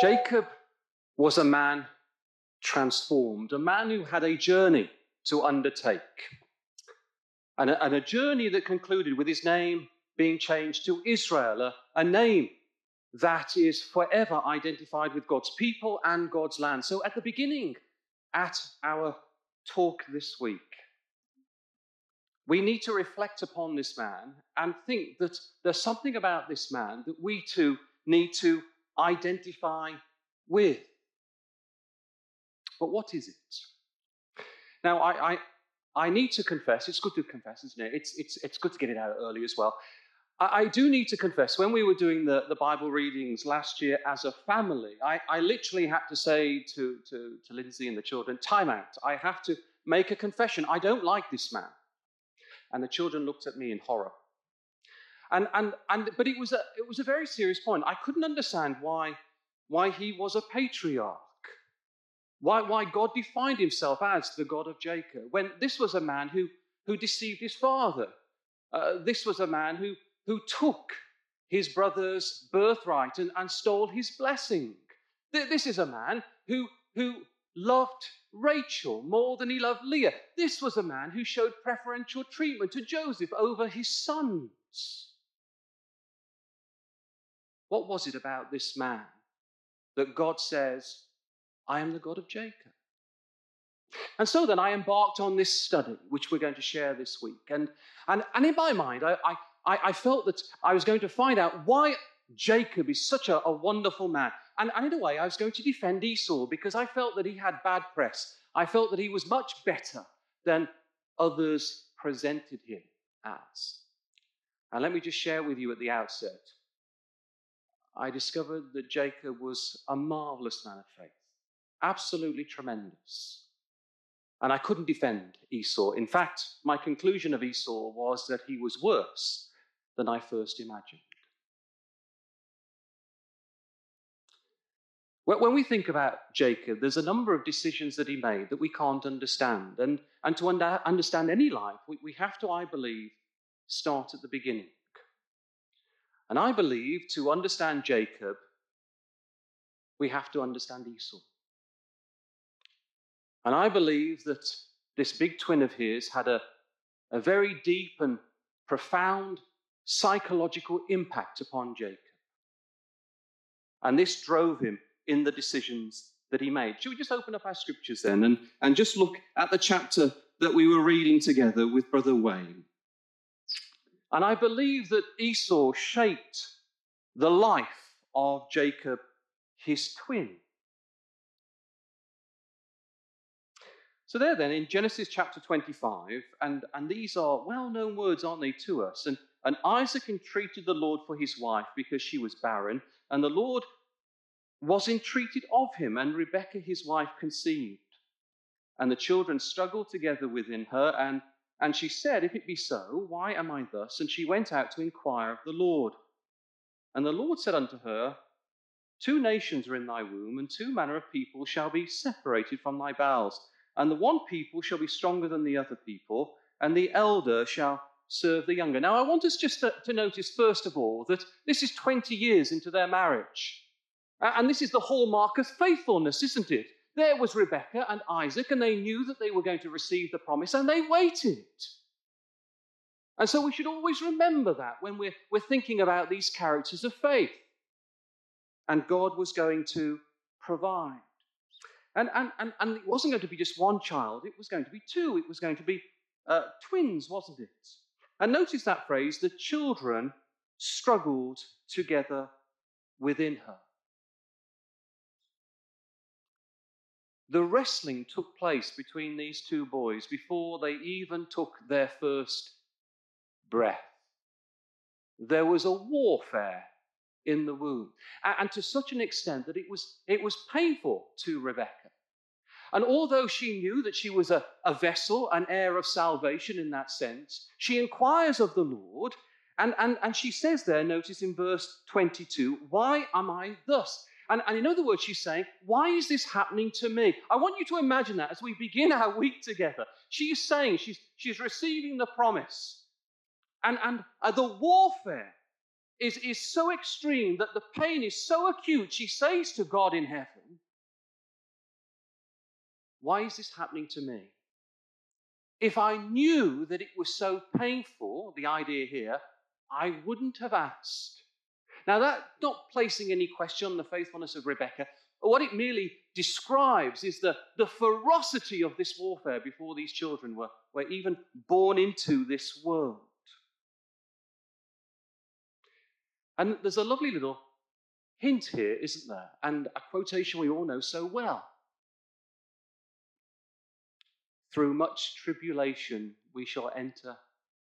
Jacob was a man transformed, a man who had a journey to undertake, and a, and a journey that concluded with his name being changed to Israel, a, a name that is forever identified with God's people and God's land. So, at the beginning, at our talk this week, we need to reflect upon this man and think that there's something about this man that we too need to identify with. But what is it? Now, I, I, I need to confess, it's good to confess, isn't it? It's, it's, it's good to get it out early as well. I, do need to confess, when we were doing the, the Bible readings last year as a family, I, I literally had to say to, to, to Lindsay and the children, time out. I have to make a confession. I don't like this man. And the children looked at me in horror. And, and, and, but it was, a, it was a very serious point. I couldn't understand why, why he was a patriarch, why, why God defined himself as the God of Jacob, when this was a man who, who deceived his father. Uh, this was a man who, who took his brother's birthright and, and stole his blessing. This is a man who, who loved Rachel more than he loved Leah. This was a man who showed preferential treatment to Joseph over his sons. What was it about this man that God says, I am the God of Jacob? And so then I embarked on this study, which we're going to share this week. And, and, and in my mind, I, I, I felt that I was going to find out why Jacob is such a, a wonderful man. And, and in a way, I was going to defend Esau because I felt that he had bad press. I felt that he was much better than others presented him as. And let me just share with you at the outset I discovered that Jacob was a marvelous man of faith, absolutely tremendous. And I couldn't defend Esau. In fact, my conclusion of Esau was that he was worse than I first imagined. When we think about Jacob, there's a number of decisions that he made that we can't understand. And, and to under, understand any life, we, we have to, I believe, start at the beginning. And I believe to understand Jacob, we have to understand Esau. And I believe that this big twin of his had a, a very deep and profound psychological impact upon Jacob. And this drove him in the decisions that he made. Should we just open up our scriptures then and, and just look at the chapter that we were reading together with Brother Wayne? And I believe that Esau shaped the life of Jacob, his twin. So, there then, in Genesis chapter 25, and, and these are well known words, aren't they, to us? And, and Isaac entreated the Lord for his wife because she was barren, and the Lord was entreated of him, and Rebekah his wife conceived. And the children struggled together within her, and and she said, If it be so, why am I thus? And she went out to inquire of the Lord. And the Lord said unto her, Two nations are in thy womb, and two manner of people shall be separated from thy bowels. And the one people shall be stronger than the other people, and the elder shall serve the younger. Now, I want us just to, to notice, first of all, that this is 20 years into their marriage. And this is the hallmark of faithfulness, isn't it? There was Rebekah and Isaac, and they knew that they were going to receive the promise, and they waited. And so we should always remember that when we're, we're thinking about these characters of faith. And God was going to provide. And, and, and, and it wasn't going to be just one child, it was going to be two. It was going to be uh, twins, wasn't it? And notice that phrase the children struggled together within her. The wrestling took place between these two boys before they even took their first breath. There was a warfare in the womb, and to such an extent that it was, it was painful to Rebecca. And although she knew that she was a, a vessel, an heir of salvation in that sense, she inquires of the Lord, and, and, and she says there, notice in verse 22, Why am I thus? And, and in other words, she's saying, Why is this happening to me? I want you to imagine that as we begin our week together. She's saying, she's, she's receiving the promise. And, and uh, the warfare is, is so extreme that the pain is so acute, she says to God in heaven, Why is this happening to me? If I knew that it was so painful, the idea here, I wouldn't have asked. Now, that not placing any question on the faithfulness of Rebecca, what it merely describes is the, the ferocity of this warfare before these children were, were even born into this world. And there's a lovely little hint here, isn't there? And a quotation we all know so well. Through much tribulation we shall enter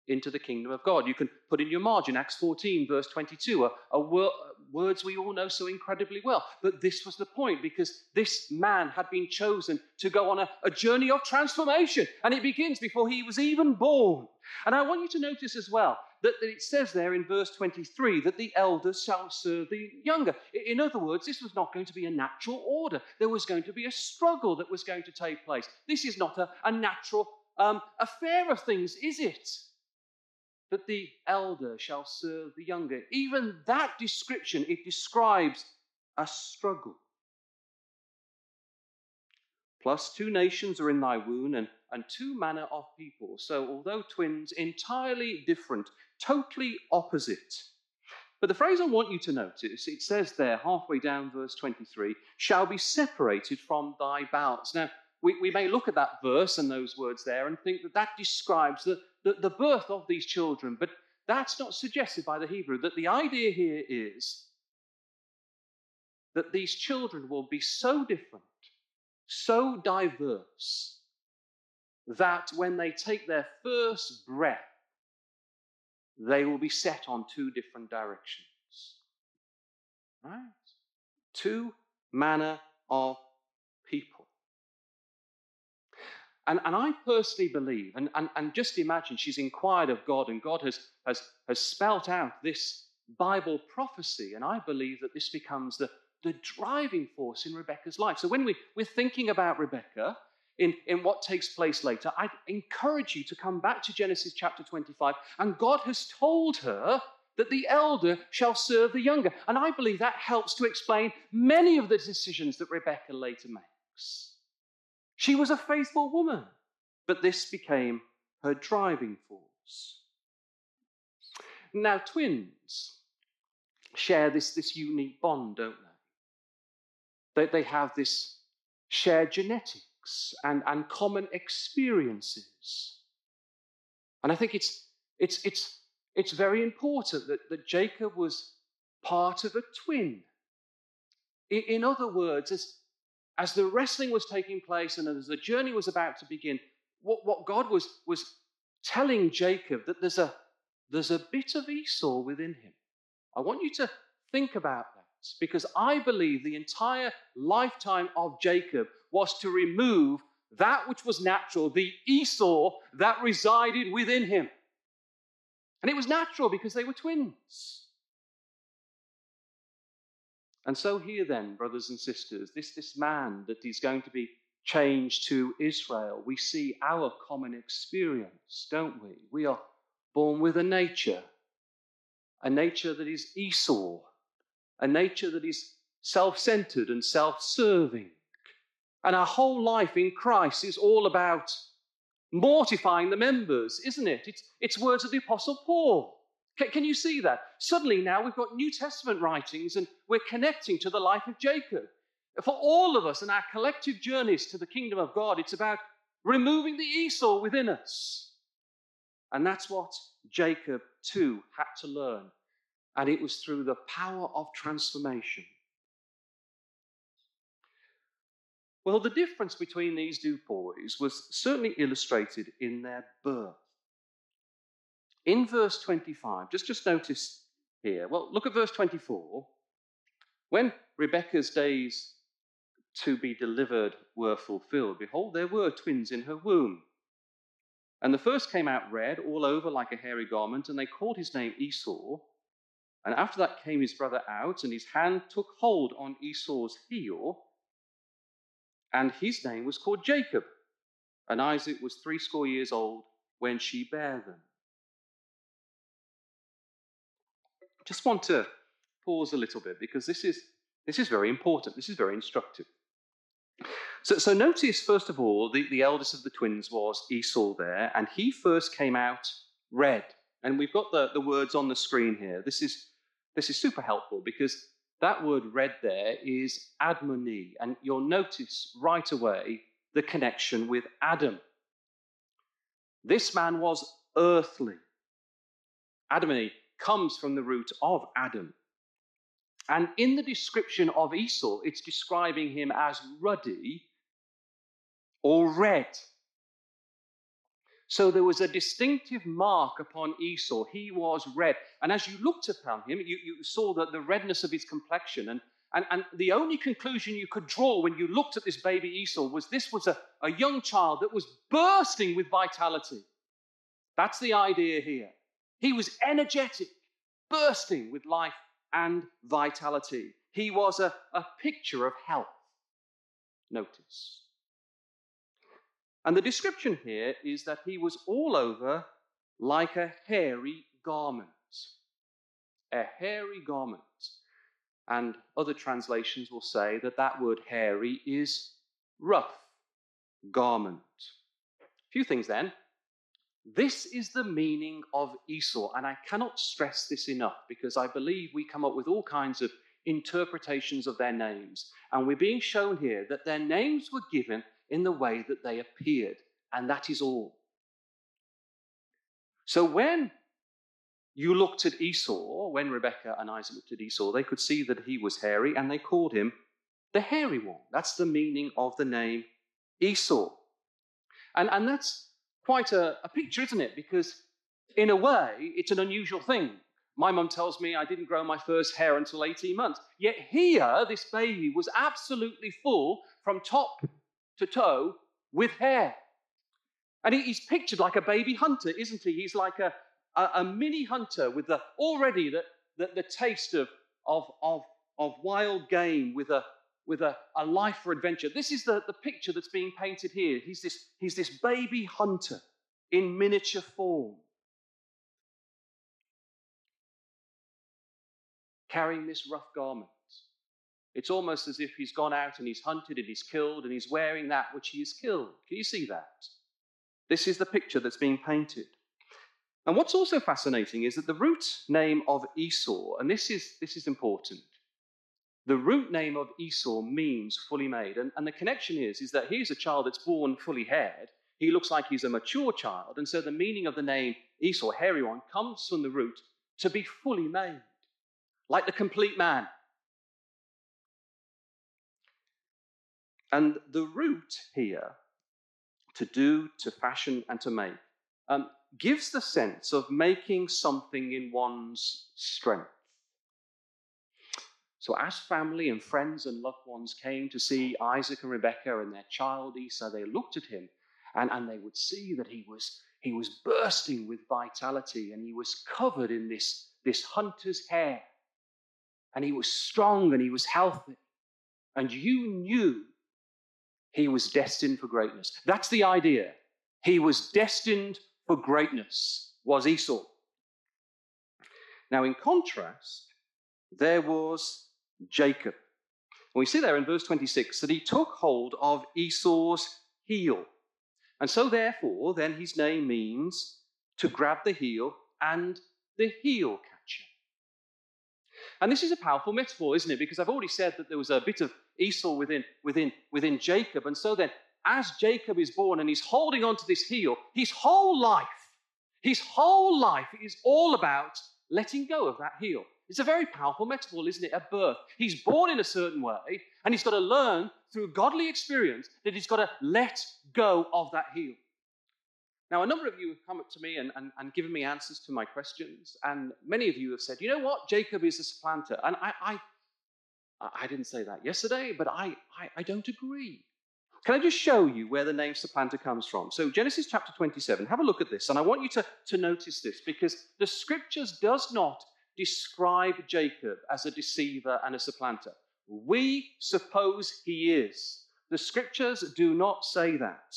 into the kingdom of God. You can put in your margin Acts 14, verse 22, a, a wor- words we all know so incredibly well. But this was the point because this man had been chosen to go on a, a journey of transformation, and it begins before he was even born. And I want you to notice as well that, that it says there in verse 23 that the elders shall serve the younger. In other words, this was not going to be a natural order. There was going to be a struggle that was going to take place. This is not a, a natural um, affair of things, is it? That the elder shall serve the younger. Even that description, it describes a struggle. Plus, two nations are in thy womb, and, and two manner of people. So, although twins, entirely different, totally opposite. But the phrase I want you to notice, it says there, halfway down verse 23, shall be separated from thy bowels. Now, we, we may look at that verse and those words there and think that that describes the, the, the birth of these children, but that's not suggested by the Hebrew. That the idea here is that these children will be so different, so diverse, that when they take their first breath, they will be set on two different directions. Right? Two manner of people. And, and I personally believe, and, and, and just imagine she's inquired of God, and God has, has, has spelt out this Bible prophecy, and I believe that this becomes the, the driving force in Rebecca's life. So when we, we're thinking about Rebecca, in, in what takes place later, I encourage you to come back to Genesis chapter 25. And God has told her that the elder shall serve the younger. And I believe that helps to explain many of the decisions that Rebecca later makes. She was a faithful woman, but this became her driving force. Now, twins share this, this unique bond, don't they? They, they have this shared genetics and, and common experiences. And I think it's, it's, it's, it's very important that, that Jacob was part of a twin. In, in other words, as, as the wrestling was taking place and as the journey was about to begin, what, what God was, was telling Jacob that there's a, there's a bit of Esau within him. I want you to think about that because I believe the entire lifetime of Jacob was to remove that which was natural, the Esau that resided within him. And it was natural because they were twins. And so, here then, brothers and sisters, this, this man that is going to be changed to Israel, we see our common experience, don't we? We are born with a nature, a nature that is Esau, a nature that is self centered and self serving. And our whole life in Christ is all about mortifying the members, isn't it? It's, it's words of the Apostle Paul. Can, you see that? Suddenly now we've got New Testament writings and we're connecting to the life of Jacob. For all of us in our collective journeys to the kingdom of God, it's about removing the Esau within us. And that's what Jacob too had to learn. And it was through the power of transformation Well, the difference between these two boys was certainly illustrated in their birth. In verse 25, just, just notice here, well, look at verse 24. When Rebekah's days to be delivered were fulfilled, behold, there were twins in her womb. And the first came out red all over like a hairy garment, and they called his name Esau. And after that came his brother out, and his hand took hold on Esau's heel and his name was called Jacob. And Isaac was threescore years old when she bare them. Just want to pause a little bit because this is, this is very important. This is very instructive. So, so notice, first of all, the, the eldest of the twins was Esau there, and he first came out red. And we've got the, the words on the screen here. This is, this is super helpful because that word red there is admoni, and you'll notice right away the connection with Adam. This man was earthly. Adamoni comes from the root of Adam. And in the description of Esau, it's describing him as ruddy or red. So there was a distinctive mark upon Esau. He was red. And as you looked upon him, you, you saw that the redness of his complexion. And, and, and the only conclusion you could draw when you looked at this baby Esau was this was a, a young child that was bursting with vitality. That's the idea here. He was energetic, bursting with life and vitality. He was a, a picture of health. Notice. And the description here is that he was all over like a hairy garment. A hairy garment. And other translations will say that that word hairy is rough garment. A few things then. This is the meaning of Esau, and I cannot stress this enough because I believe we come up with all kinds of interpretations of their names. And we're being shown here that their names were given in the way that they appeared. And that is all. So when you looked at Esau, when Rebekah and Isaac looked at Esau, they could see that he was hairy and they called him the hairy one. That's the meaning of the name Esau. And, and that's quite a, a picture, isn't it? Because in a way, it's an unusual thing. My mum tells me I didn't grow my first hair until 18 months. Yet here, this baby was absolutely full from top to toe with hair. And he's pictured like a baby hunter, isn't he? He's like a, a, a mini hunter with the, already the, the, the taste of, of, of, of wild game with a, with a, a life for adventure. This is the, the picture that's being painted here. He's this, he's this baby hunter in miniature form. Carrying this rough garment. It's almost as if he's gone out and he's hunted and he's killed and he's wearing that which he has killed. Can you see that? This is the picture that's being painted. And what's also fascinating is that the root name of Esau, and this is, this is important, the root name of Esau means fully made. And, and the connection is, is that he's a child that's born fully haired. He looks like he's a mature child. And so the meaning of the name Esau, hairy one, comes from the root to be fully made, like the complete man. And the root here, to do, to fashion, and to make, um, gives the sense of making something in one's strength. So, as family and friends and loved ones came to see Isaac and Rebekah and their child Esau, they looked at him and, and they would see that he was, he was bursting with vitality and he was covered in this, this hunter's hair. And he was strong and he was healthy. And you knew he was destined for greatness. That's the idea. He was destined for greatness, was Esau. Now, in contrast, there was Jacob. And we see there in verse 26 that he took hold of Esau's heel. And so, therefore, then his name means to grab the heel and the heel catcher. And this is a powerful metaphor, isn't it? Because I've already said that there was a bit of Esau within, within, within Jacob. And so then, as Jacob is born and he's holding on to this heel, his whole life, his whole life is all about letting go of that heel. It's a very powerful metaphor, isn't it? At birth. He's born in a certain way, and he's got to learn through godly experience that he's got to let go of that heel. Now, a number of you have come up to me and, and, and given me answers to my questions, and many of you have said, you know what, Jacob is a supplanter. And I, I I didn't say that yesterday, but I, I, I don't agree. Can I just show you where the name supplanter comes from? So, Genesis chapter 27, have a look at this. And I want you to, to notice this because the scriptures does not describe Jacob as a deceiver and a supplanter. We suppose he is. The scriptures do not say that.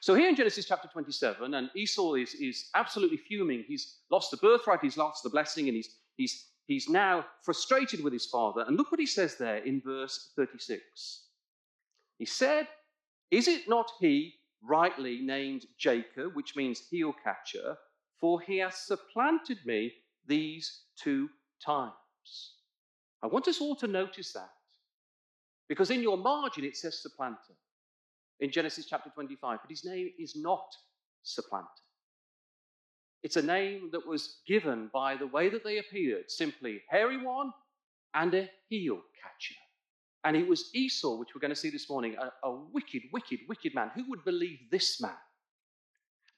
So here in Genesis chapter 27, and Esau is, is absolutely fuming. He's lost the birthright, he's lost the blessing, and he's, he's, he's now frustrated with his father. And look what he says there in verse 36. He said, Is it not he rightly named Jacob, which means heel catcher? For he has supplanted me these two times. I want us all to notice that. Because in your margin it says supplanter in Genesis chapter 25, but his name is not supplanter. It's a name that was given by the way that they appeared simply hairy one and a heel catcher. And it was Esau, which we're going to see this morning, a, a wicked, wicked, wicked man. Who would believe this man?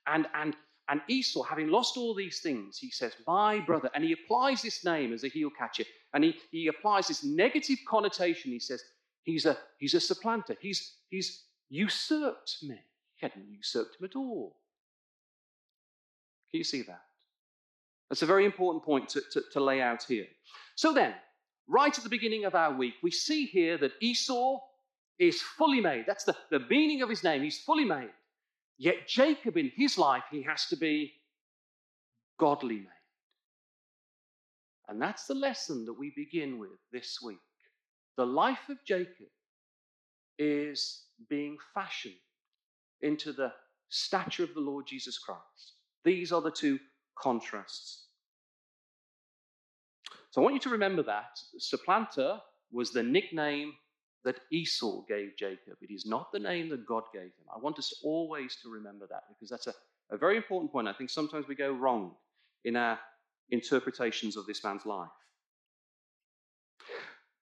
And, and, and Esau, having lost all these things, he says, My brother, and he applies this name as a heel catcher, and he, he applies this negative connotation. He says, He's a, he's a supplanter. He's, he's usurped me. He hadn't usurped him at all. Can you see that? That's a very important point to, to, to lay out here. So then, right at the beginning of our week, we see here that Esau is fully made. That's the, the meaning of his name. He's fully made. Yet Jacob, in his life, he has to be godly made. And that's the lesson that we begin with this week. The life of Jacob is being fashioned into the stature of the Lord Jesus Christ. These are the two contrasts. So I want you to remember that. Supplanter was the nickname that Esau gave Jacob. It is not the name that God gave him. I want us always to remember that because that's a, a very important point. I think sometimes we go wrong in our interpretations of this man's life.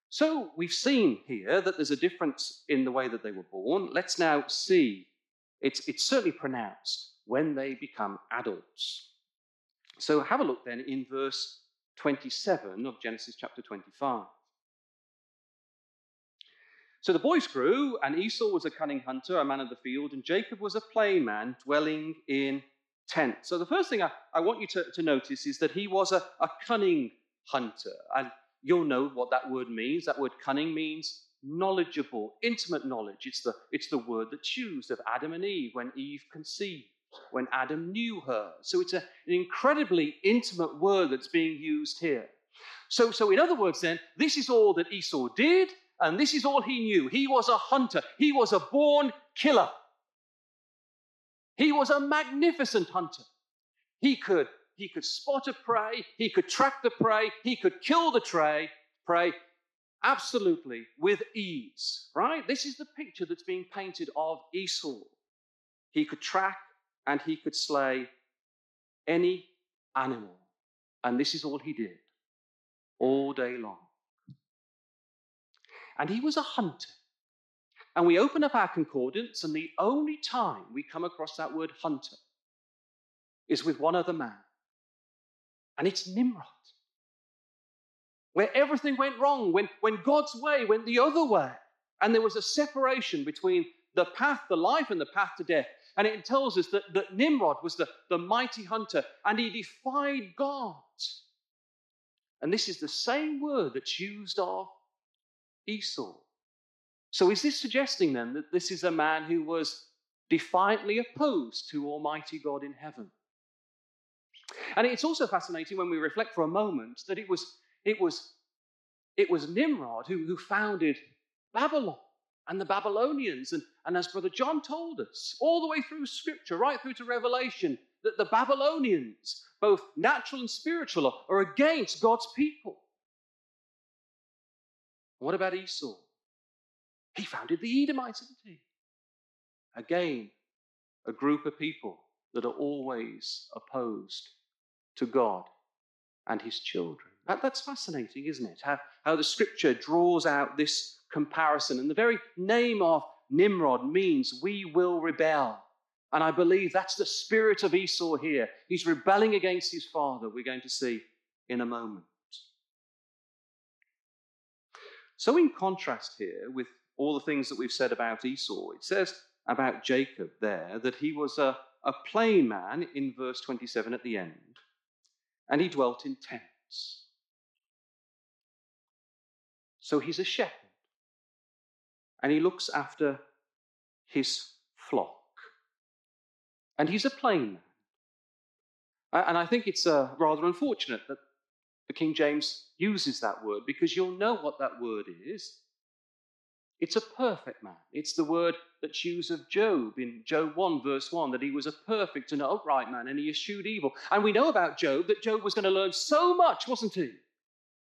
So we've seen here that there's a difference in the way that they were born. Let's now see, it's, it's certainly pronounced when they become adults. So have a look then in verse 27 of Genesis chapter 25. So the boys grew, and Esau was a cunning hunter, a man of the field, and Jacob was a plain man dwelling in tents. So the first thing I, I want you to, to notice is that he was a, a cunning hunter. And you'll know what that word means. That word cunning means knowledgeable, intimate knowledge. It's the, it's the word that's used of Adam and Eve when Eve conceived, when Adam knew her. So it's a, an incredibly intimate word that's being used here. So, so, in other words, then, this is all that Esau did, and this is all he knew. He was a hunter, he was a born killer. He was a magnificent hunter. He could he could spot a prey, he could track the prey, he could kill the prey, prey absolutely with ease, right? This is the picture that's being painted of Esau. He could track and he could slay any animal. And this is all he did all day long. And he was a hunter. And we open up our concordance, and the only time we come across that word hunter is with one other man and it's Nimrod. Where everything went wrong, when, when God's way went the other way, and there was a separation between the path to life and the path to death. And it tells us that, that Nimrod was the, the mighty hunter and he defied God. And this is the same word that's used of Esau. So is this suggesting then that this is a man who was defiantly opposed to Almighty God in heaven? And it's also fascinating when we reflect for a moment that it was, it was, it was Nimrod who, who founded Babylon and the Babylonians. And, and as Brother John told us, all the way through Scripture, right through to Revelation, that the Babylonians, both natural and spiritual, are against God's people. What about Esau? He founded the Edomites, didn't he? Again, a group of people that are always opposed to God and his children. That, that's fascinating, isn't it? How, how the scripture draws out this comparison. And the very name of Nimrod means we will rebel. And I believe that's the spirit of Esau here. He's rebelling against his father, we're going to see in a moment. So, in contrast here with all the things that we've said about Esau, it says about Jacob there that he was a, a plain man in verse 27 at the end, and he dwelt in tents. So he's a shepherd, and he looks after his flock. And he's a plain man. And I think it's uh, rather unfortunate that the King James uses that word because you'll know what that word is. It's a perfect man. It's the word that's used of Job in Job 1, verse 1, that he was a perfect and upright man and he eschewed evil. And we know about Job that Job was going to learn so much, wasn't he?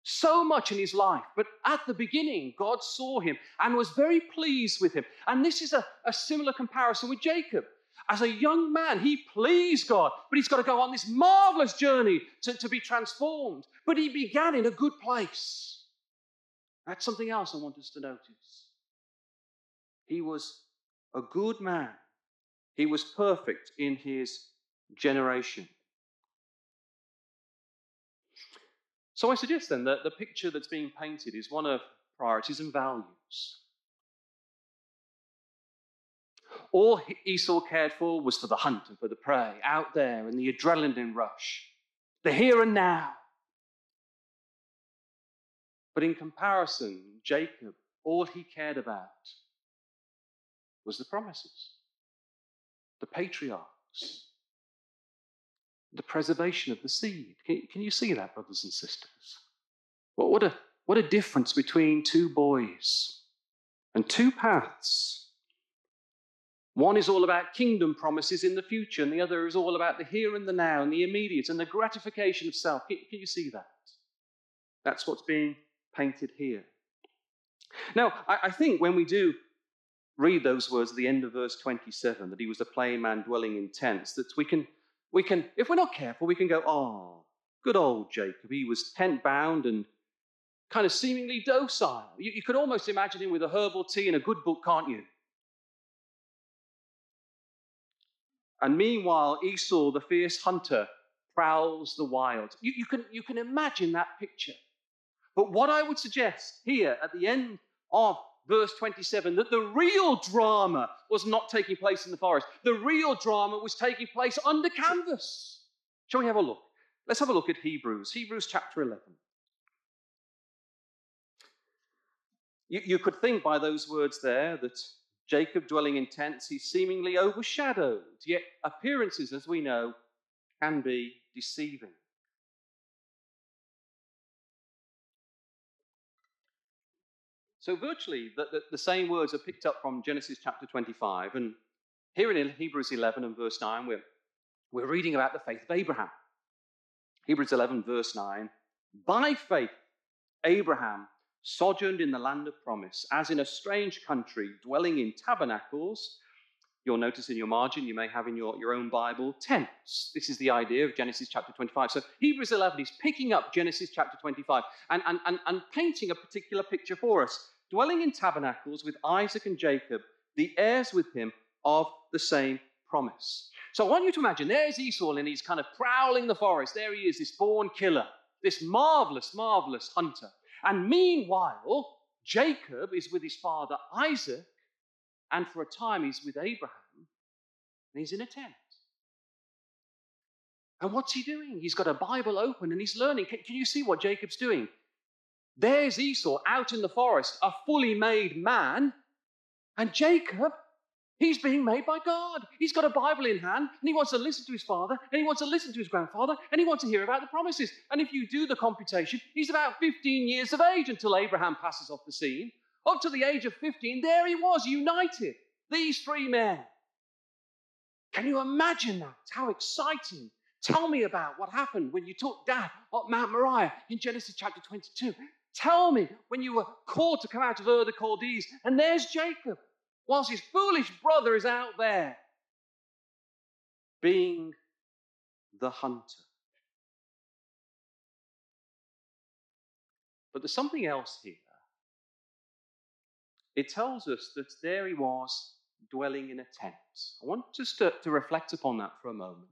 So much in his life. But at the beginning, God saw him and was very pleased with him. And this is a, a similar comparison with Jacob. As a young man, he pleased God, but he's got to go on this marvelous journey to, to be transformed. But he began in a good place. That's something else I want us to notice. He was a good man, he was perfect in his generation. So I suggest then that the picture that's being painted is one of priorities and values. All Esau cared for was for the hunt and for the prey out there and the adrenaline rush, the here and now. But in comparison, Jacob, all he cared about was the promises, the patriarchs, the preservation of the seed. Can, can you see that, brothers and sisters? Well, what, a, what a difference between two boys and two paths. One is all about kingdom promises in the future, and the other is all about the here and the now and the immediate and the gratification of self. Can, can you see that? That's what's being painted here. Now, I, I think when we do read those words at the end of verse 27 that he was a plain man dwelling in tents, that we can we can, if we're not careful, we can go, oh, good old Jacob. He was tent bound and kind of seemingly docile. You, you could almost imagine him with a herbal tea and a good book, can't you? And meanwhile, Esau, the fierce hunter, prowls the wild. You, you, can, you can imagine that picture. But what I would suggest here at the end of verse 27 that the real drama was not taking place in the forest. The real drama was taking place under canvas. Shall we have a look? Let's have a look at Hebrews, Hebrews chapter 11. You, you could think by those words there that Jacob dwelling in tents, he's seemingly overshadowed, yet appearances, as we know, can be deceiving. So, virtually, the, the, the, same words are picked up from Genesis chapter 25. And here in Hebrews 11 and verse 9, we're, we're reading about the faith of Abraham. Hebrews 11, verse 9. By faith, Abraham sojourned in the land of promise, as in a strange country, dwelling in tabernacles. You'll notice in your margin, you may have in your, your own Bible, tents. This is the idea of Genesis chapter 25. So Hebrews 11 is picking up Genesis chapter 25 and, and, and, and painting a particular picture for us dwelling in tabernacles with Isaac and Jacob, the heirs with him of the same promise. So I want you to imagine there's Esau and he's kind of prowling the forest. There he is, this born killer, this marvelous, marvelous hunter. And meanwhile, Jacob is with his father Isaac, and for a time he's with Abraham, and he's in a tent. And what's he doing? He's got a Bible open and he's learning. Can, can you see what Jacob's doing? There's Esau out in the forest, a fully made man. And Jacob, he's being made by God. He's got a Bible in hand and he wants to listen to his father and he wants to listen to his grandfather and he wants to hear about the promises. And if you do the computation, he's about 15 years of age until Abraham passes off the scene. Up to the age of 15, there he was, united. These three men. Can you imagine that? How exciting. Tell me about what happened when you took dad up Mount Moriah in Genesis chapter 22. Tell me when you were called to come out of Ur the Chaldees. And there's Jacob, whilst his foolish brother is out there being the hunter. But there's something else here. It tells us that there he was dwelling in a tent. I want us to, to reflect upon that for a moment.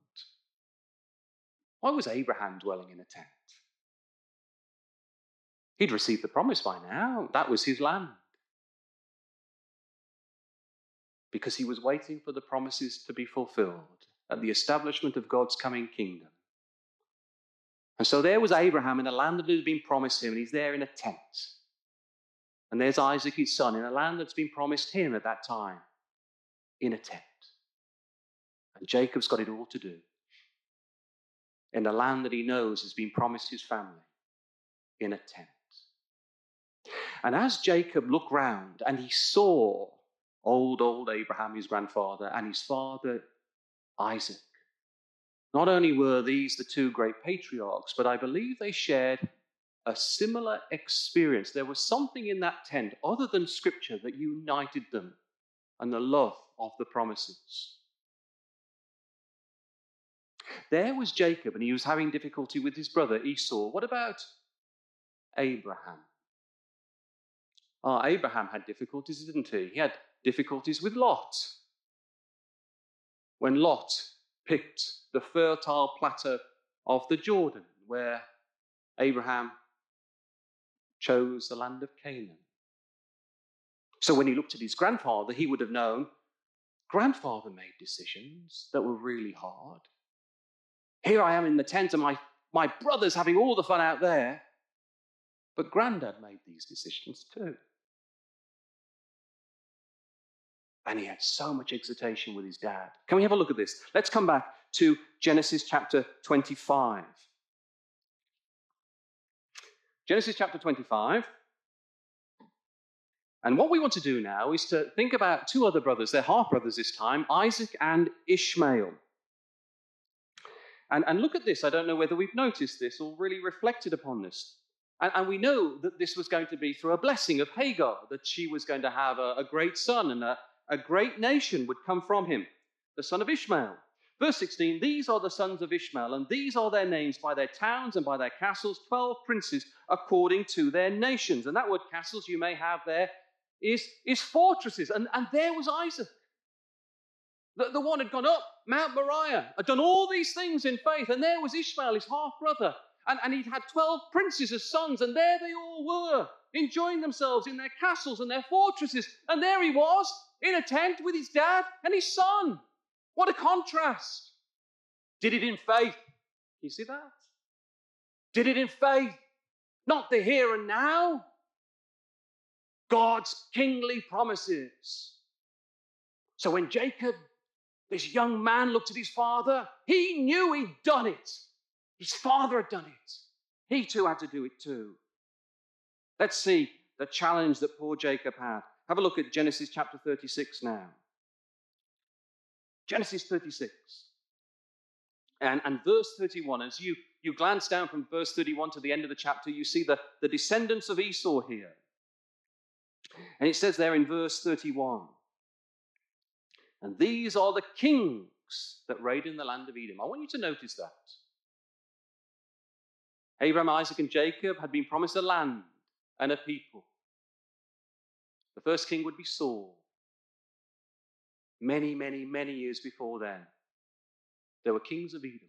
Why was Abraham dwelling in a tent? He'd received the promise by now. That was his land. Because he was waiting for the promises to be fulfilled at the establishment of God's coming kingdom. And so there was Abraham in a land that had been promised him, and he's there in a tent. And there's Isaac, his son, in a land that's been promised him at that time, in a tent. And Jacob's got it all to do in a land that he knows has been promised his family in a tent. And as Jacob looked round and he saw old, old Abraham, his grandfather, and his father, Isaac, not only were these the two great patriarchs, but I believe they shared a similar experience. There was something in that tent other than scripture that united them and the love of the promises. There was Jacob, and he was having difficulty with his brother Esau. What about Abraham? Ah, Abraham had difficulties, didn't he? He had difficulties with Lot. When Lot picked the fertile plateau of the Jordan, where Abraham chose the land of Canaan. So when he looked at his grandfather, he would have known grandfather made decisions that were really hard. Here I am in the tent, and my, my brother's having all the fun out there. But granddad made these decisions too. And he had so much excitation with his dad. Can we have a look at this? Let's come back to Genesis chapter 25. Genesis chapter 25. And what we want to do now is to think about two other brothers, they're half brothers this time, Isaac and Ishmael. And, and look at this. I don't know whether we've noticed this or really reflected upon this. And, and, we know that this was going to be through a blessing of Hagar, that she was going to have a, a great son and a, a great nation would come from him, the son of Ishmael. Verse 16 These are the sons of Ishmael, and these are their names by their towns and by their castles, 12 princes according to their nations. And that word castles you may have there is, is fortresses. And, and there was Isaac. The, the one had gone up Mount Moriah, had done all these things in faith, and there was Ishmael, his half brother, and, and he'd had 12 princes as sons, and there they all were, enjoying themselves in their castles and their fortresses. And there he was, in a tent with his dad and his son. What a contrast. Did it in faith. You see that? Did it in faith, not the here and now. God's kingly promises. So when Jacob this young man looked at his father. He knew he'd done it. His father had done it. He too had to do it too. Let's see the challenge that poor Jacob had. Have a look at Genesis chapter 36 now. Genesis 36. And, and verse 31, as you, you glance down from verse 31 to the end of the chapter, you see the, the descendants of Esau here. And it says there in verse 31 and these are the kings that reigned in the land of Edom. I want you to notice that. Abraham, Isaac, and Jacob had been promised a land and a people. The first king would be Saul. Many, many, many years before then, there were kings of Edom.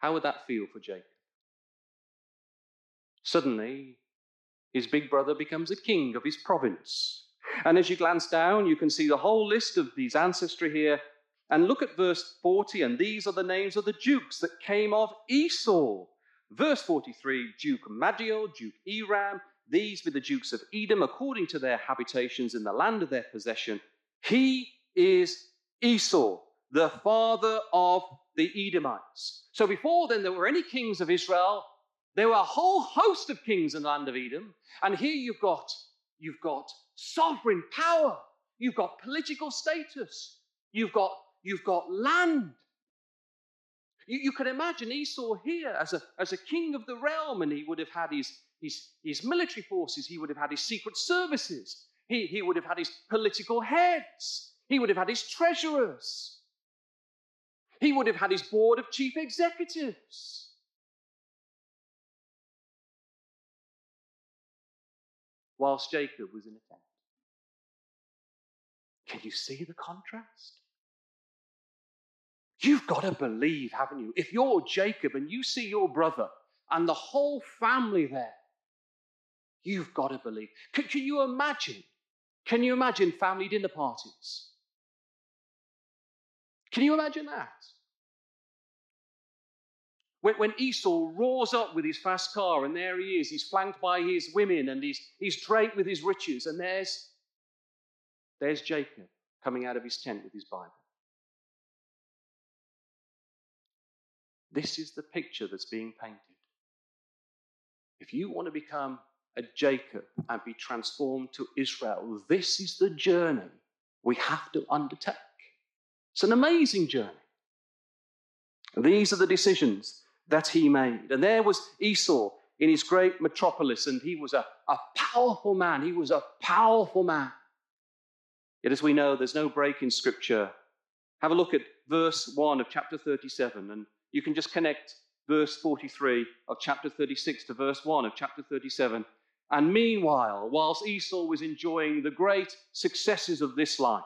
How would that feel for Jacob? Suddenly, his big brother becomes a king of his province. And as you glance down, you can see the whole list of these ancestry here. And look at verse 40, and these are the names of the dukes that came of Esau. Verse 43 Duke Magdiel, Duke Eram, these be the dukes of Edom according to their habitations in the land of their possession. He is Esau, the father of the Edomites. So before then, there were any kings of Israel. There were a whole host of kings in the land of Edom. And here you've got, you've got sovereign power. You've got political status. You've got, you've got land. You, you can imagine Esau here as a, as a king of the realm, and he would have had his, his, his military forces, he would have had his secret services, he, he would have had his political heads, he would have had his treasurers, he would have had his board of chief executives. whilst Jacob was in a tent. Can you see the contrast? You've got to believe, haven't you? If you're Jacob and you see your brother and the whole family there, You've got to believe. Can, can you imagine? Can you imagine family dinner parties? Can you imagine that? When, when Esau roars up with his fast car, and there he is, he's flanked by his women, and he's, he's draped with his riches, and there's, there's Jacob coming out of his tent with his Bible. This is the picture that's being painted. If you want to become a Jacob and be transformed to Israel, this is the journey we have to undertake. It's an amazing journey. These are the decisions that he made. And there was Esau in his great metropolis, and he was a, a powerful man. He was a powerful man. Yet, as we know, there's no break in Scripture. Have a look at verse 1 of chapter 37, and you can just connect verse 43 of chapter 36 to verse 1 of chapter 37. And meanwhile, whilst Esau was enjoying the great successes of this life,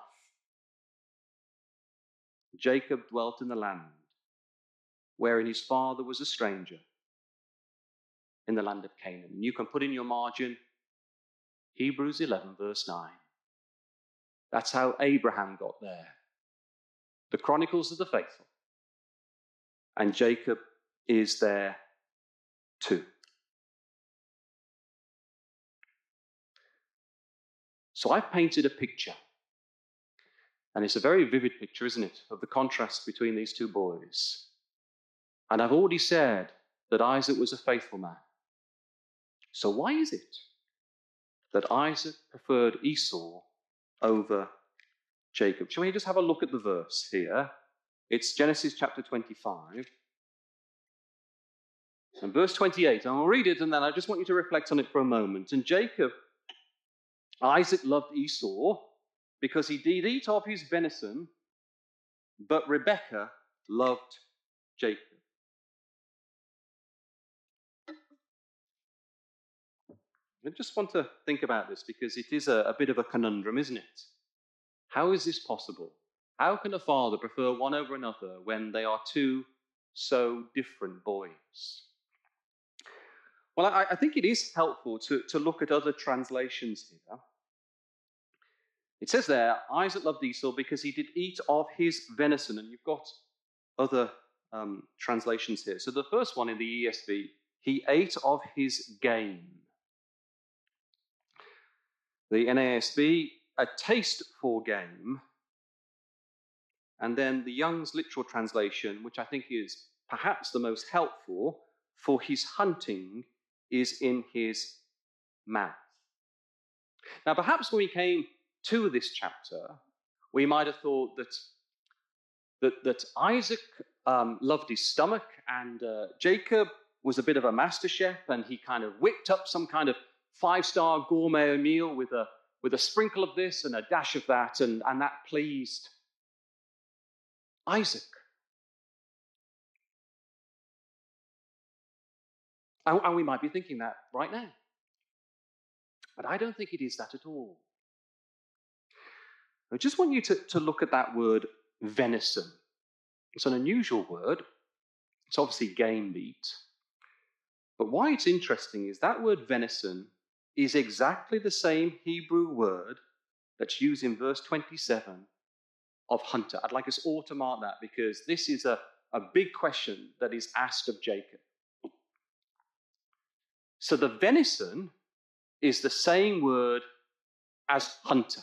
Jacob dwelt in the land wherein his father was a stranger in the land of Canaan. And you can put in your margin Hebrews 11, verse 9. That's how Abraham got there. The Chronicles of the Faithful. And Jacob is there too. So I've painted a picture. And it's a very vivid picture, isn't it, of the contrast between these two boys. And I've already said that Isaac was a faithful man. So why is it that Isaac preferred Esau over Jacob? Shall we just have a look at the verse here? It's Genesis chapter 25. And verse 28, I'll read it and then I just want you to reflect on it for a moment. And Jacob Isaac loved Esau because he did eat of his venison, but Rebekah loved Jacob. I just want to think about this because it is a, a bit of a conundrum, isn't it? How is this possible? How can a father prefer one over another when they are two so different boys? Well, I, I, think it is helpful to, to look at other translations here. It says there, Isaac loved Esau because he did eat of his venison. And you've got other um, translations here. So the first one in the ESV, he ate of his game. The NASB, a taste for game. And then the Young's literal translation, which I think is perhaps the most helpful, for his hunting is in his mouth. Now, perhaps when we came to this chapter, we might have thought that, that, that Isaac um, loved his stomach and uh, Jacob was a bit of a master chef and he kind of whipped up some kind of five star gourmet meal with a, with a sprinkle of this and a dash of that, and, and that pleased Isaac. And we might be thinking that right now. But I don't think it is that at all. I just want you to, to look at that word venison. It's an unusual word. It's obviously game meat. But why it's interesting is that word venison is exactly the same Hebrew word that's used in verse 27 of hunter. I'd like us all to mark that because this is a, a big question that is asked of Jacob. So the venison is the same word as hunter.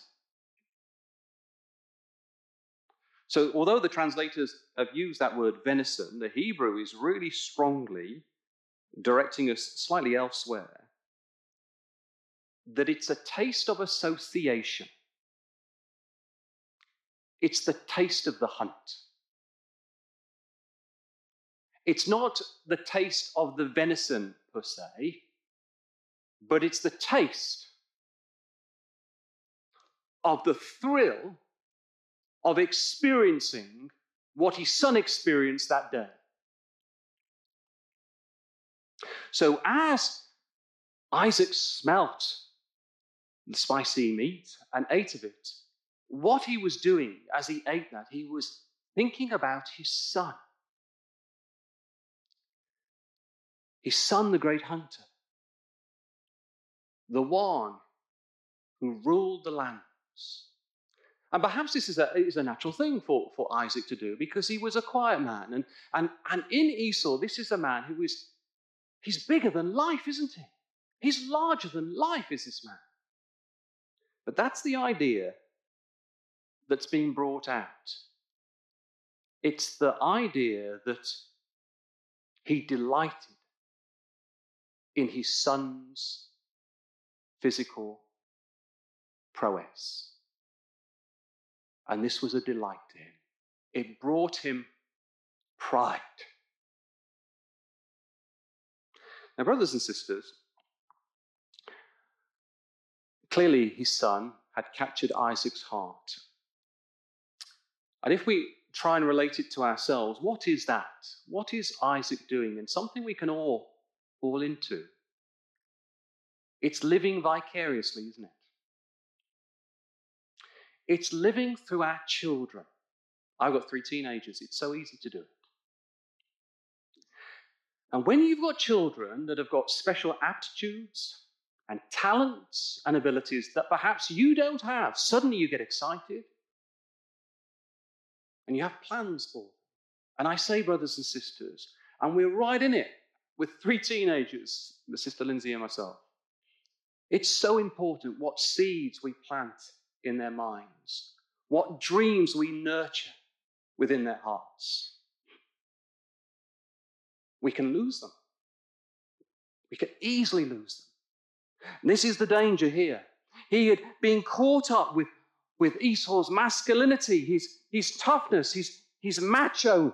So, although the translators have used that word venison, the Hebrew is really strongly directing us slightly elsewhere that it's a taste of association. It's the taste of the hunt. It's not the taste of the venison per se, but it's the taste of the thrill of experiencing what his son experienced that day. So, as Isaac smelt the spicy meat and ate of it, what he was doing as he ate that, he was thinking about his son. His son, the great hunter, the one who ruled the lands and perhaps this is a, is a natural thing for, for Isaac to do because he was a quiet man. And, and, and in Esau, this is a man who is, he's bigger than life, isn't he? He's larger than life, is this man. But that's the idea that's being brought out. It's the idea that He delighted in his son's physical prowess. And this was a delight to him. It brought him pride. Now, brothers and sisters, clearly his son had captured Isaac's heart. And if we try and relate it to ourselves, what is that? What is Isaac doing? And something we can all fall into. It's living vicariously, isn't it? It's living through our children. I've got three teenagers. It's so easy to do it. And when you've got children that have got special aptitudes and talents and abilities that perhaps you don't have, suddenly you get excited and you have plans for them. And I say, brothers and sisters, and we're right in it with three teenagers, sister Lindsay and myself. It's so important what seeds we plant in their minds, what dreams we nurture within their hearts. We can lose them. We can easily lose them. And this is the danger here. He had been caught up with, with Esau's masculinity, his, his toughness, his, his macho.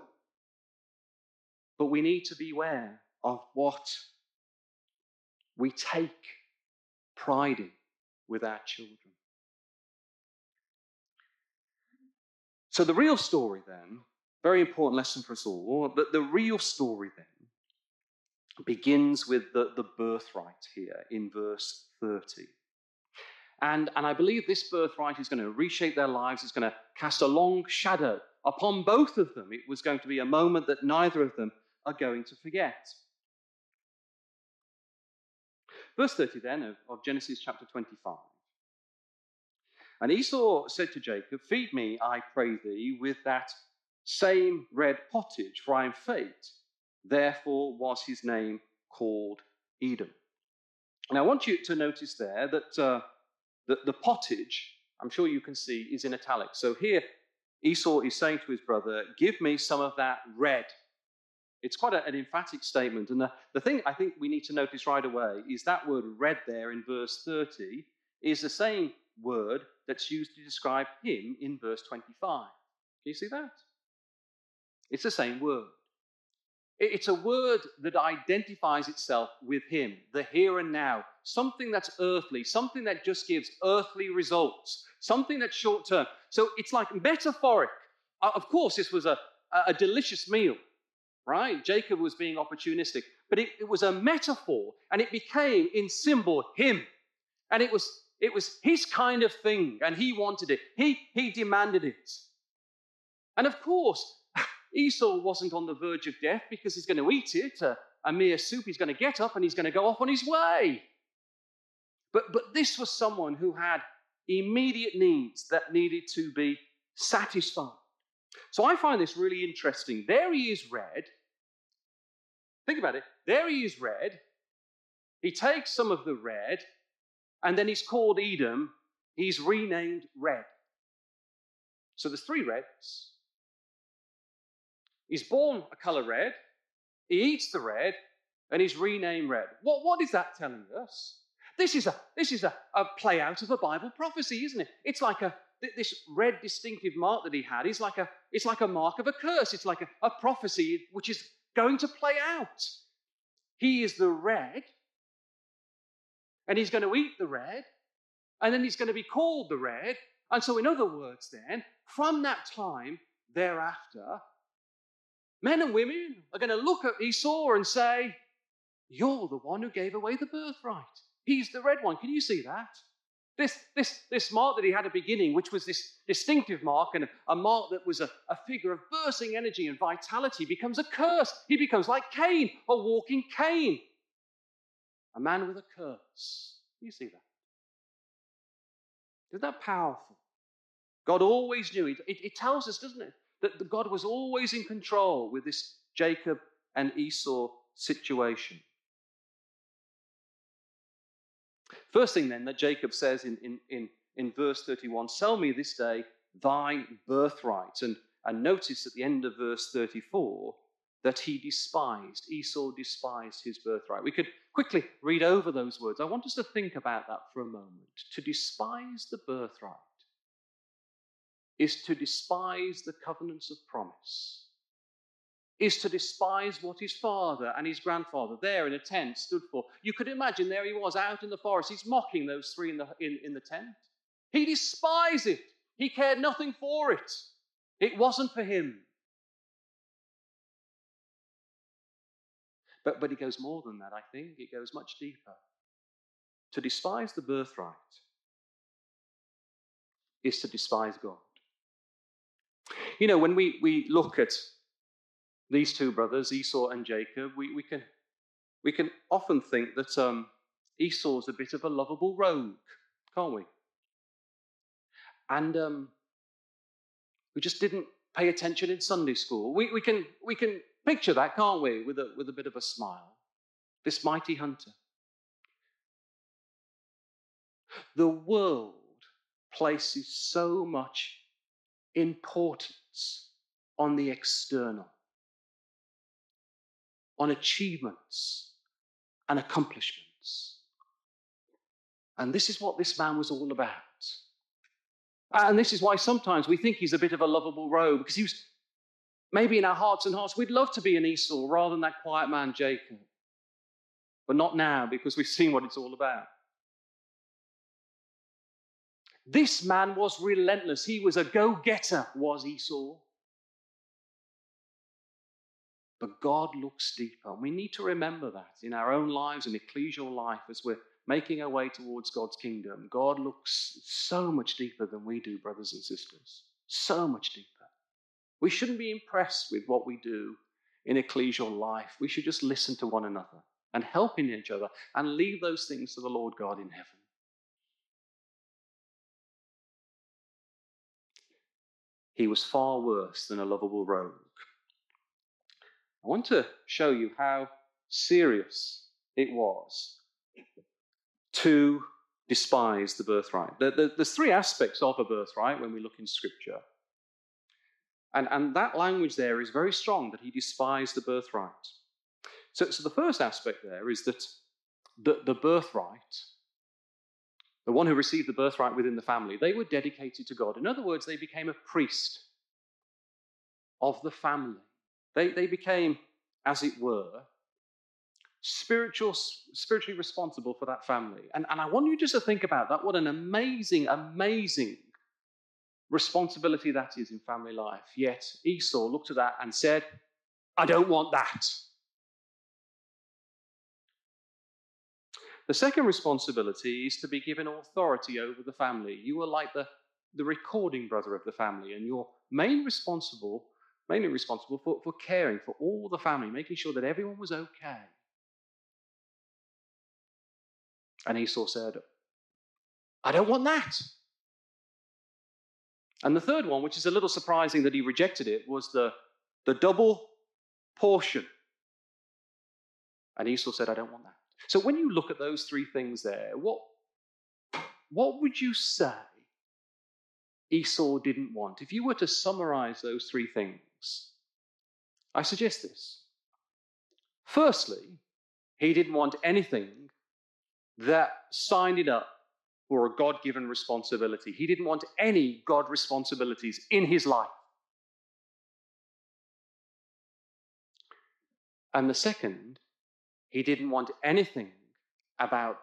But we need to beware of what we take pride in with our children. So, the real story then, very important lesson for us all, that the real story then begins with the, the birthright here in verse 30. And, and I believe this birthright is going to reshape their lives. It's going to cast a long shadow upon both of them. It was going to be a moment that neither of them are going to forget. Verse 30 then of, of Genesis chapter 25. And Esau said to Jacob, Feed me, I pray thee, with that same red pottage, for I am faint. Therefore was his name called Edom. And I want you to notice there that uh, the, the pottage, I'm sure you can see, is in italics. So here, Esau is saying to his brother, Give me some of that red. It's quite a, an emphatic statement. And the, the thing I think we need to notice right away is that word red there in verse 30 is the same word that's used to describe him in verse 25. Can you see that? It's the same word. It's a word that identifies itself with him, the here and now, something that's earthly, something that just gives earthly results, something that's short term. So it's like metaphoric. Uh, of course, this was a, a delicious meal, right? Jacob was being opportunistic, but it, it was a metaphor and it became in symbol him. And it was it was his kind of thing, and he wanted it. He, he demanded it. And of course, Esau wasn't on the verge of death because he's going to eat it, a, a mere soup. He's going to get up and he's going to go off on his way. But, but this was someone who had immediate needs that needed to be satisfied. So I find this really interesting. There he is red. Think about it. There he is red. He takes some of the red and then he's called Edom. He's renamed Red. So there's three reds. He's born a color red, he eats the red, and he's renamed red. What, what is that telling us? This is a this is a, a play out of a Bible prophecy, isn't it? It's like a this red distinctive mark that he had is like a it's like a mark of a curse. It's like a, a prophecy which is going to play out. He is the red and he's going to eat the red, and then he's going to be called the red. And so, in other words, then, from that time thereafter, men and women are going to look at Esau and say, You're the one who gave away the birthright. He's the red one. Can you see that? This, this, this mark that he had at the beginning, which was this distinctive mark and a mark that was a, a figure of bursting energy and vitality, becomes a curse. He becomes like Cain, a walking Cain a man with a curse. You see that? Isn't that powerful? God always knew. It, it, it tells us, doesn't it, that God was always in control with this Jacob and Esau situation. First thing then that Jacob says in, in, in, in verse 31 Sell me this day thy birthright. And, and notice at the end of verse 34 that he despised. Esau despised his birthright. We could quickly read over those words. I want us to think about that for a moment. To despise the birthright is to despise the covenants of promise, is to despise what his father and his grandfather there in a tent stood for. You could imagine there he was out in the forest. He's mocking those three in the, in, in the tent. He despised it. He cared nothing for it. It wasn't for him. But, but it goes more than that, I think. It goes much deeper. To despise the birthright is to despise God. You know, when we, we look at these two brothers, Esau and Jacob, we, we, can, we can often think that um, Esau's a bit of a lovable rogue, can't we? And um, we just didn't pay attention in Sunday school. We, we, can, we can picture that, can't we, with a, with a bit of a smile. This mighty hunter. The world places so much importance on the external, on achievements and accomplishments. And this is what this man was all about. And this is why sometimes we think he's a bit of a lovable rogue, because he was maybe in our hearts and hearts, we'd love to be an Esau rather than that quiet man, Jacob. But not now, because we've seen what it's all about. This man was relentless. He was a go getter, was Esau. But God looks deeper. We need to remember that in our own lives and ecclesial life as we're making our way towards God's kingdom. God looks so much deeper than we do, brothers and sisters. So much deeper. We shouldn't be impressed with what we do in ecclesial life. We should just listen to one another and help in each other and leave those things to the Lord God in heaven. he was far worse than a lovable rogue. I want to show you how serious it was to despise the birthright. There's three aspects of a birthright when we look in Scripture. And, and that language there is very strong that he despised the birthright. So, so the first aspect there is that the, the birthright the one who received the birthright within the family, they were dedicated to God. In other words, they became a priest of the family. They, they became, as it were, spiritual, spiritually responsible for that family. And, and I want you just to think about that. What an amazing, amazing responsibility that is in family life. Yet Esau looked at that and said, I don't want that. The second responsibility is to be given authority over the family. You are like the, the recording brother of the family, and you're main responsible, mainly responsible for, for caring for all the family, making sure that everyone was okay. And Esau said, I don't want that. And the third one, which is a little surprising that he rejected it, was the, the double portion. And Esau said, I don't want that. So when you look at those three things there, what, what would you say Esau didn't want? If you were to summarize those three things, I suggest this. Firstly, he didn't want anything that signed it up for a God given responsibility. He didn't want any God responsibilities in his life. And the second, he didn't want anything about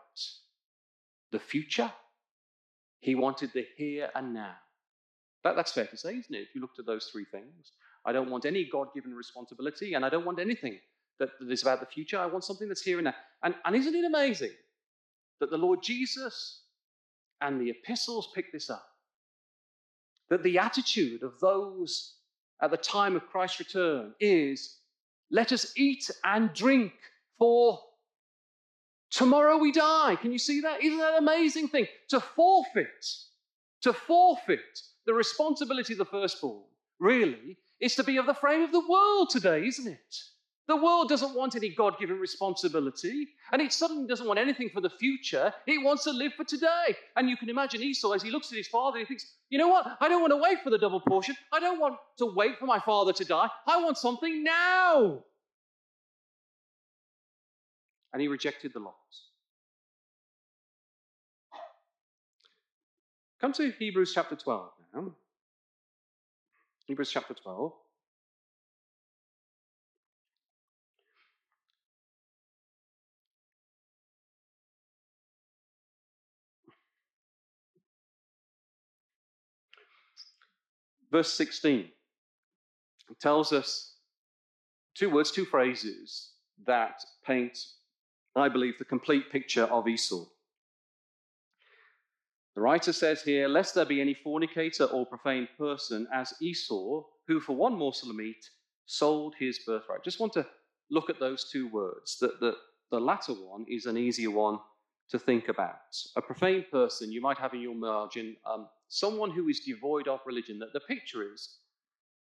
the future. He wanted the here and now. That, that's fair to say, isn't it? If you looked at those three things, I don't want any God given responsibility, and I don't want anything that, that is about the future. I want something that's here and now. And, and isn't it amazing that the Lord Jesus and the epistles pick this up? That the attitude of those at the time of Christ's return is let us eat and drink for tomorrow we die. Can you see that? Isn't that an amazing thing? To forfeit, to forfeit the responsibility of the firstborn, really, is to be of the frame of the world today, isn't it? The world doesn't want any God given responsibility, and it suddenly doesn't want anything for the future. It wants to live for today. And you can imagine Esau as he looks at his father, he thinks, you know what? I don't want to wait for the double portion. I don't want to wait for my father to die. I want something now. And he rejected the lot. Come to Hebrews chapter 12 now. Hebrews chapter 12. Verse 16 tells us two words, two phrases that paint, I believe, the complete picture of Esau. The writer says here, Lest there be any fornicator or profane person as Esau, who for one morsel of meat sold his birthright. Just want to look at those two words. That the, the latter one is an easier one to think about. A profane person, you might have in your margin um, someone who is devoid of religion. That the picture is,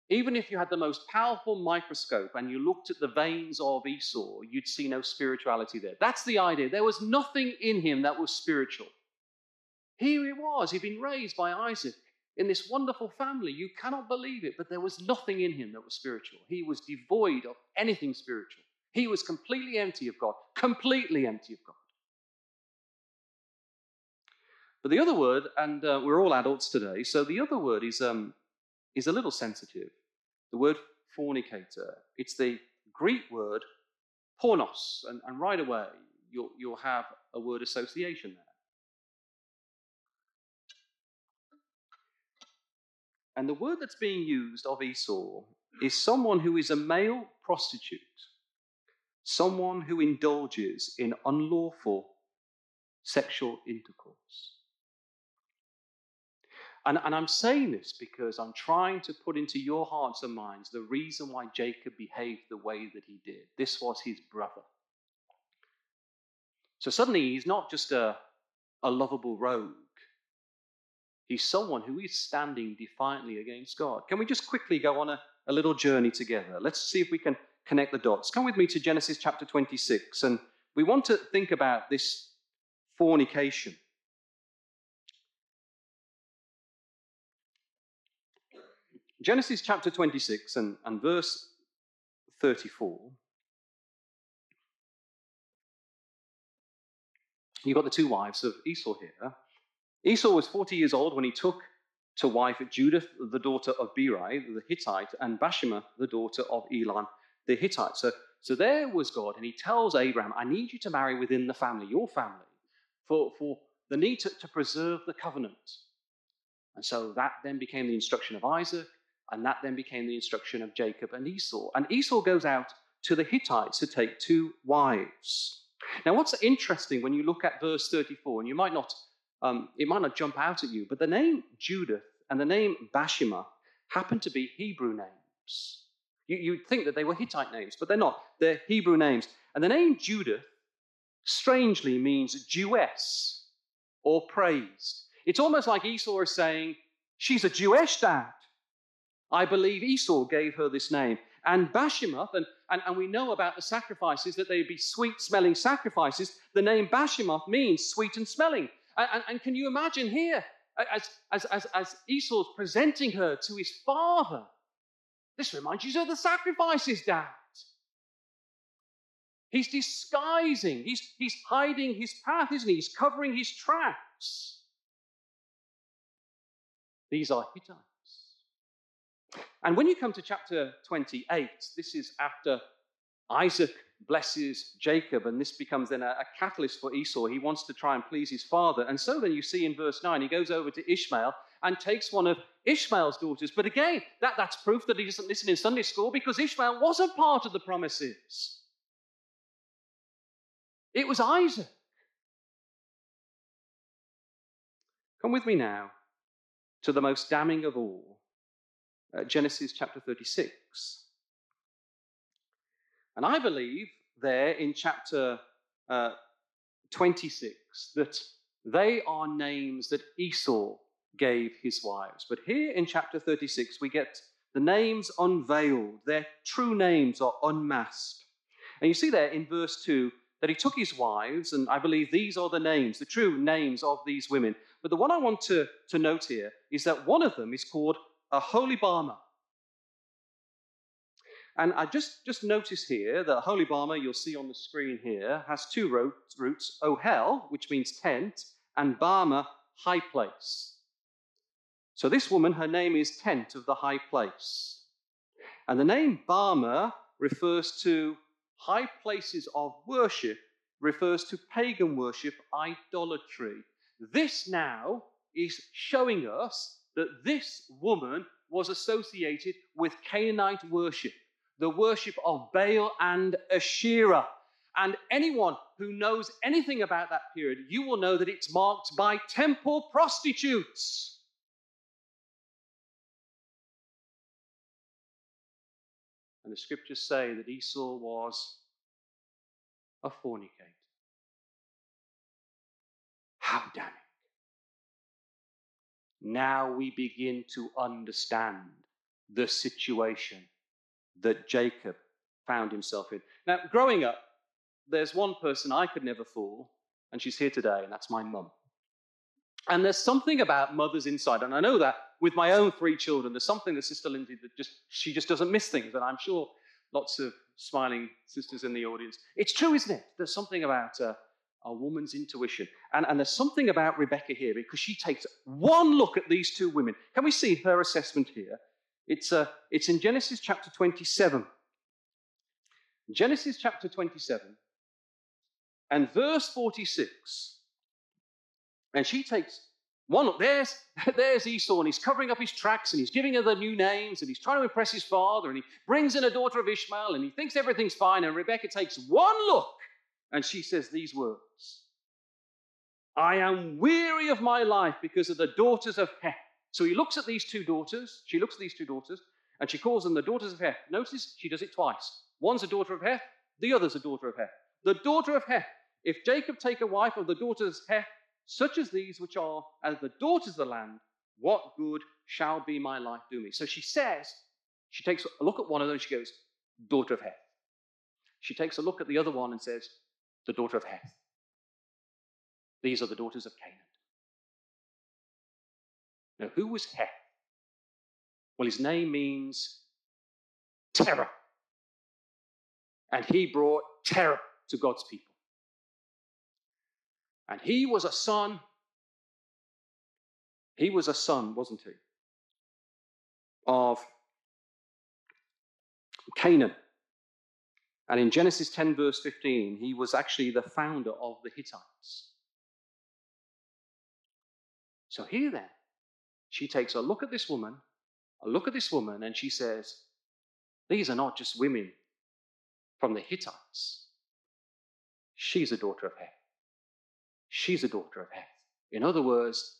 even if you had the most powerful microscope and you looked at the veins of Esau, you'd see no spirituality there. That's the idea. There was nothing in him that was spiritual. Here he was, he'd been raised by Isaac in this wonderful family. You cannot believe it, but there was nothing in him that was spiritual. He was devoid of anything spiritual. He was completely empty of God, completely empty of God. But the other word, and uh, we're all adults today, so the other word is, um, is a little sensitive. The word fornicator. It's the Greek word pornos, and, and right away you'll, you'll have a word association there. And the word that's being used of Esau is someone who is a male prostitute, someone who indulges in unlawful sexual intercourse. And, and I'm saying this because I'm trying to put into your hearts and minds the reason why Jacob behaved the way that he did. This was his brother. So suddenly he's not just a, a lovable rogue. He's someone who is standing defiantly against God. Can we just quickly go on a, a little journey together? Let's see if we can connect the dots. Come with me to Genesis chapter 26, and we want to think about this fornication. Genesis chapter 26 and, and verse 34. You've got the two wives of Esau here. Esau was 40 years old when he took to wife Judith, the daughter of Beeri, the Hittite, and Bashima, the daughter of Elon, the Hittite. So, so there was God, and he tells Abraham, I need you to marry within the family, your family, for, for the need to, to preserve the covenant. And so that then became the instruction of Isaac, and that then became the instruction of Jacob and Esau. And Esau goes out to the Hittites to take two wives. Now, what's interesting when you look at verse 34, and you might not, um, it might not jump out at you, but the name Judith and the name Bashima happen to be Hebrew names. You, you'd think that they were Hittite names, but they're not. They're Hebrew names. And the name Judith strangely means Jewess or praised. It's almost like Esau is saying, She's a Jewish dad. I believe Esau gave her this name. And Bashemath, and, and, and we know about the sacrifices that they'd be sweet smelling sacrifices. The name Bashemath means sweet and smelling. And, and, and can you imagine here, as, as, as, as Esau's presenting her to his father, this reminds you of the sacrifices, Dad. He's disguising, he's, he's hiding his path, isn't he? He's covering his tracks. These are Hittites. And when you come to chapter 28, this is after Isaac blesses Jacob, and this becomes then a, a, catalyst for Esau. He wants to try and please his father. And so then you see in verse 9, he goes over to Ishmael and takes one of Ishmael's daughters. But again, that, that's proof that he doesn't listen in Sunday school because Ishmael wasn't part of the promises. It was Isaac. Come with me now to the most damning of all uh, Genesis chapter 36. And I believe there in chapter uh, 26 that they are names that Esau gave his wives. But here in chapter 36, we get the names unveiled, their true names are unmasked. And you see there in verse 2 that he took his wives, and I believe these are the names, the true names of these women. But the one I want to, to note here is that one of them is called Aholibamah. And I just, just notice here that Aholibamah, you'll see on the screen here, has two roots, roots Ohel, which means tent, and Bama, high place. So this woman, her name is Tent of the High Place. And the name Bama refers to high places of worship, refers to pagan worship, idolatry. This now is showing us that this woman was associated with Canaanite worship, the worship of Baal and Asherah. And anyone who knows anything about that period, you will know that it's marked by temple prostitutes. And the scriptures say that Esau was a fornicate. How damning. Now we begin to understand the situation that Jacob found himself in. Now, growing up, there's one person I could never fool, and she's here today, and that's my mum. And there's something about mothers inside, and I know that with my own three children, there's something that Sister Lindsay that just she just doesn't miss things, and I'm sure lots of smiling sisters in the audience. It's true, isn't it? There's something about uh, a woman's intuition, and, and there's something about Rebecca here because she takes one look at these two women. Can we see her assessment here? It's uh, it's in Genesis chapter 27. Genesis chapter 27 and verse 46. And she takes one look. There's, there's Esau, and he's covering up his tracks, and he's giving her the new names, and he's trying to impress his father, and he brings in a daughter of Ishmael, and he thinks everything's fine. And Rebecca takes one look, and she says these words I am weary of my life because of the daughters of Heth. So he looks at these two daughters. She looks at these two daughters, and she calls them the daughters of Heth. Notice she does it twice. One's a daughter of Heth, the other's a daughter of Heth. The daughter of Heth. If Jacob take a wife of the daughters of Heth, such as these which are as the daughters of the land, what good shall be my life do me? So she says, she takes a look at one of them, she goes, daughter of Heth. She takes a look at the other one and says, the daughter of Heth. These are the daughters of Canaan. Now, who was Heth? Well, his name means terror. And he brought terror to God's people. And he was a son. He was a son, wasn't he? Of Canaan. And in Genesis 10, verse 15, he was actually the founder of the Hittites. So here then, she takes a look at this woman, a look at this woman, and she says, These are not just women from the Hittites. She's a daughter of Heth. She's a daughter of Heth. In other words,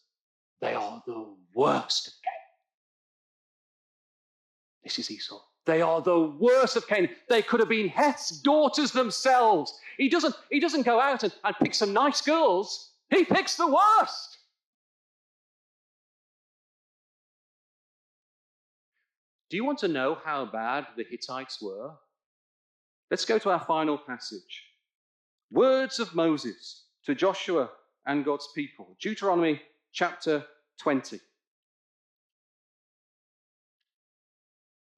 they are the worst of Canaan. This is Esau. They are the worst of Canaan. They could have been Heth's daughters themselves. He doesn't, he doesn't go out and, and pick some nice girls, he picks the worst. Do you want to know how bad the Hittites were? Let's go to our final passage. Words of Moses to Joshua and God's people. Deuteronomy chapter 20.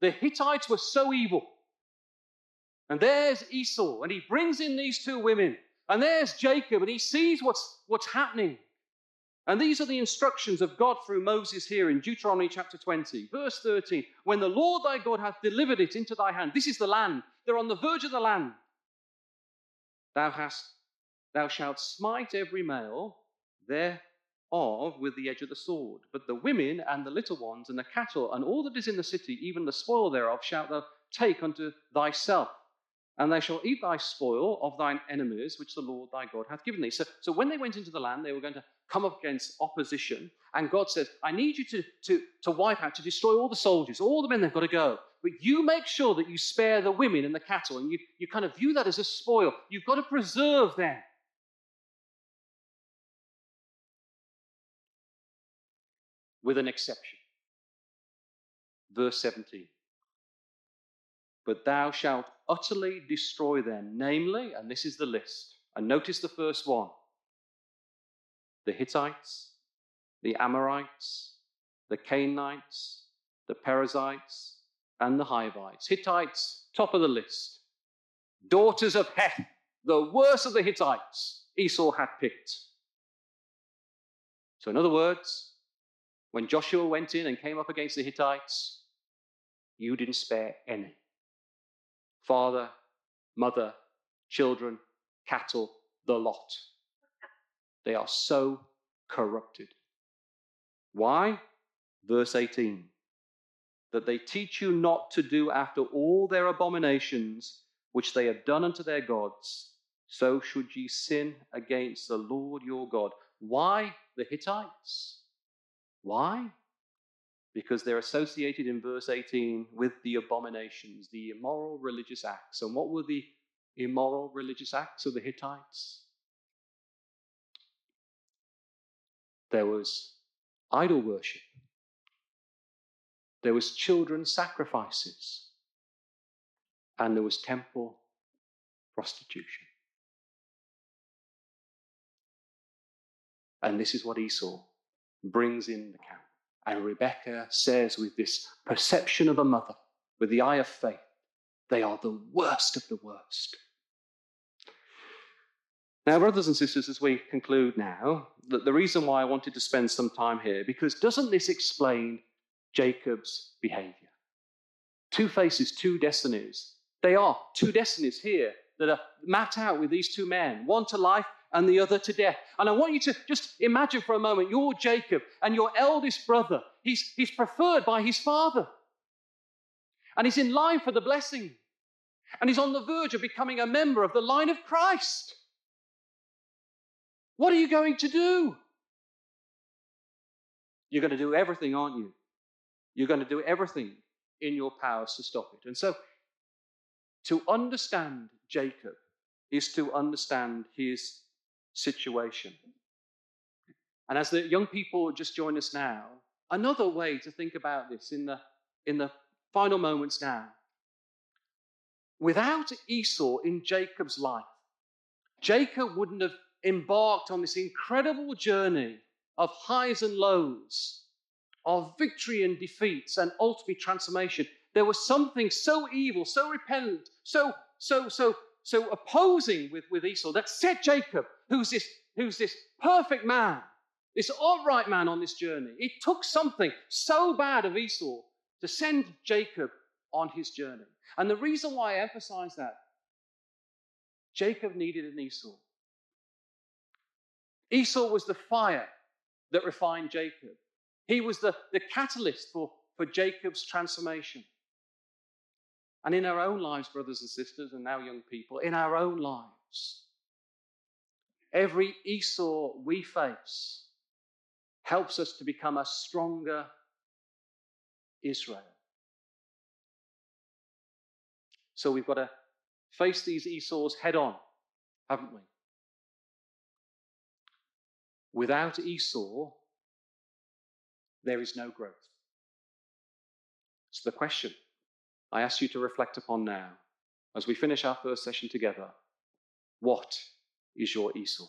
The Hittites were so evil. And there's Esau, and he brings in these two women. And there's Jacob, and he sees what's, what's happening. And these are the instructions of God through Moses here in Deuteronomy chapter 20, verse 13. When the Lord thy God hath delivered it into thy hand, this is the land, they're on the verge of the land. Thou hast Thou shalt smite every male thereof with the edge of the sword. But the women and the little ones and the cattle and all that is in the city, even the spoil thereof, shalt thou take unto thyself. And thou shalt eat thy spoil of thine enemies, which the Lord thy God hath given thee. So, so when they went into the land, they were going to come up against opposition. And God says, I need you to, to, to wipe out, to destroy all the soldiers, all the men, they've got to go. But you make sure that you spare the women and the cattle, and you, you kind of view that as a spoil. You've got to preserve them. With an exception. Verse 17. but thou shalt utterly destroy them, namely, and this is the list, and notice the first one the Hittites, the Amorites, the Canaanites, the Perizzites, and the Hivites. Hittites, top of the list. Daughters of Heth, the worst of the Hittites, Esau had picked. So, in other words, when Joshua went in and came up against the Hittites, you didn't spare any father, mother, children, cattle, the lot. They are so corrupted. Why? Verse 18 that they teach you not to do after all their abominations which they have done unto their gods, so should ye sin against the Lord your God. Why the Hittites? Why? because they're associated in verse 18 with the abominations, the immoral religious acts. And what were the immoral religious acts of the Hittites? There was idol worship, there was children sacrifices, and there was temple prostitution. And this is what Esau brings in the camp. And Rebecca says, with this perception of a mother, with the eye of faith, they are the worst of the worst. Now, brothers and sisters, as we conclude now, that the reason why I wanted to spend some time here, because doesn't this explain Jacob's behavior? Two faces, two destinies. They are two destinies here that are mapped out with these two men one to life, and the other to death. And I want you to just imagine for a moment you're Jacob and your eldest brother. He's, he's preferred by his father. And he's in line for the blessing. And he's on the verge of becoming a member of the line of Christ. What are you going to do? You're going to do everything, aren't you? You're going to do everything in your powers to stop it. And so, to understand Jacob is to understand his situation. And as the young people just join us now, another way to think about this in the, in the final moments now. Without Esau in Jacob's life, Jacob wouldn't have embarked on this incredible journey of highs and lows, of victory and defeats, and ultimate transformation. There was something so evil, so repentant, so, so, so, so opposing with, with Esau that set Jacob who's this, who's this perfect man, this upright man on this journey. It took something so bad of Esau to send Jacob on his journey. And the reason why I emphasize that, Jacob needed an Esau. Esau was the fire that refined Jacob. He was the, the catalyst for, for Jacob's transformation. And in our own lives, brothers and sisters, and now young people, in our own lives, Every Esau we face helps us to become a stronger Israel. So we've got to face these Esau's head on, haven't we? Without Esau, there is no growth. So the question I ask you to reflect upon now, as we finish our first session together what is your Esau.